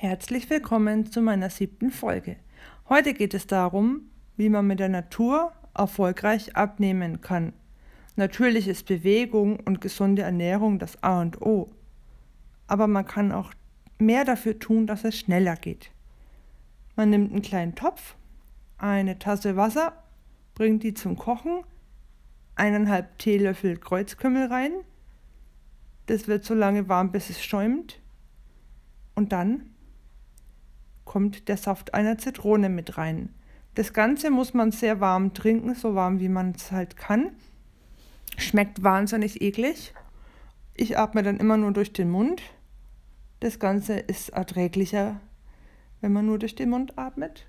Herzlich willkommen zu meiner siebten Folge. Heute geht es darum, wie man mit der Natur erfolgreich abnehmen kann. Natürlich ist Bewegung und gesunde Ernährung das A und O, aber man kann auch mehr dafür tun, dass es schneller geht. Man nimmt einen kleinen Topf, eine Tasse Wasser, bringt die zum Kochen, eineinhalb Teelöffel Kreuzkümmel rein. Das wird so lange warm, bis es schäumt. Und dann kommt der Saft einer Zitrone mit rein. Das Ganze muss man sehr warm trinken, so warm wie man es halt kann. Schmeckt wahnsinnig eklig. Ich atme dann immer nur durch den Mund. Das Ganze ist erträglicher, wenn man nur durch den Mund atmet.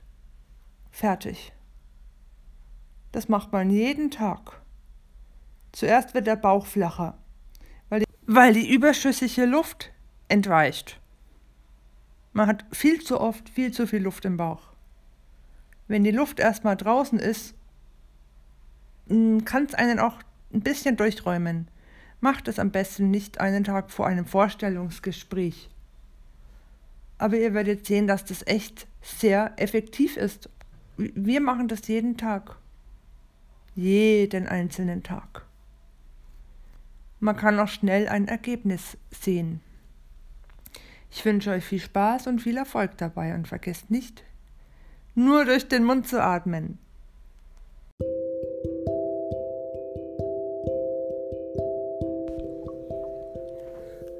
Fertig. Das macht man jeden Tag. Zuerst wird der Bauch flacher, weil die, weil die überschüssige Luft entweicht. Man hat viel zu oft viel zu viel Luft im Bauch. Wenn die Luft erstmal draußen ist, kann es einen auch ein bisschen durchträumen. Macht es am besten nicht einen Tag vor einem Vorstellungsgespräch. Aber ihr werdet sehen, dass das echt sehr effektiv ist. Wir machen das jeden Tag. Jeden einzelnen Tag. Man kann auch schnell ein Ergebnis sehen. Ich wünsche euch viel Spaß und viel Erfolg dabei und vergesst nicht, nur durch den Mund zu atmen.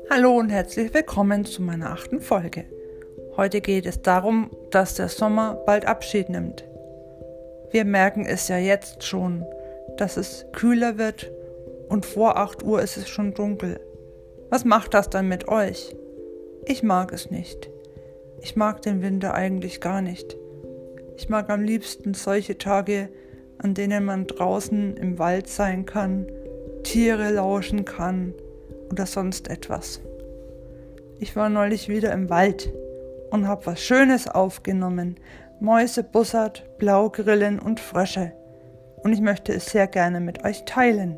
Hallo und herzlich willkommen zu meiner achten Folge. Heute geht es darum, dass der Sommer bald Abschied nimmt. Wir merken es ja jetzt schon, dass es kühler wird und vor 8 Uhr ist es schon dunkel. Was macht das dann mit euch? Ich mag es nicht. Ich mag den Winter eigentlich gar nicht. Ich mag am liebsten solche Tage, an denen man draußen im Wald sein kann, Tiere lauschen kann oder sonst etwas. Ich war neulich wieder im Wald und hab was Schönes aufgenommen. Mäuse, Bussard, Blaugrillen und Frösche. Und ich möchte es sehr gerne mit euch teilen.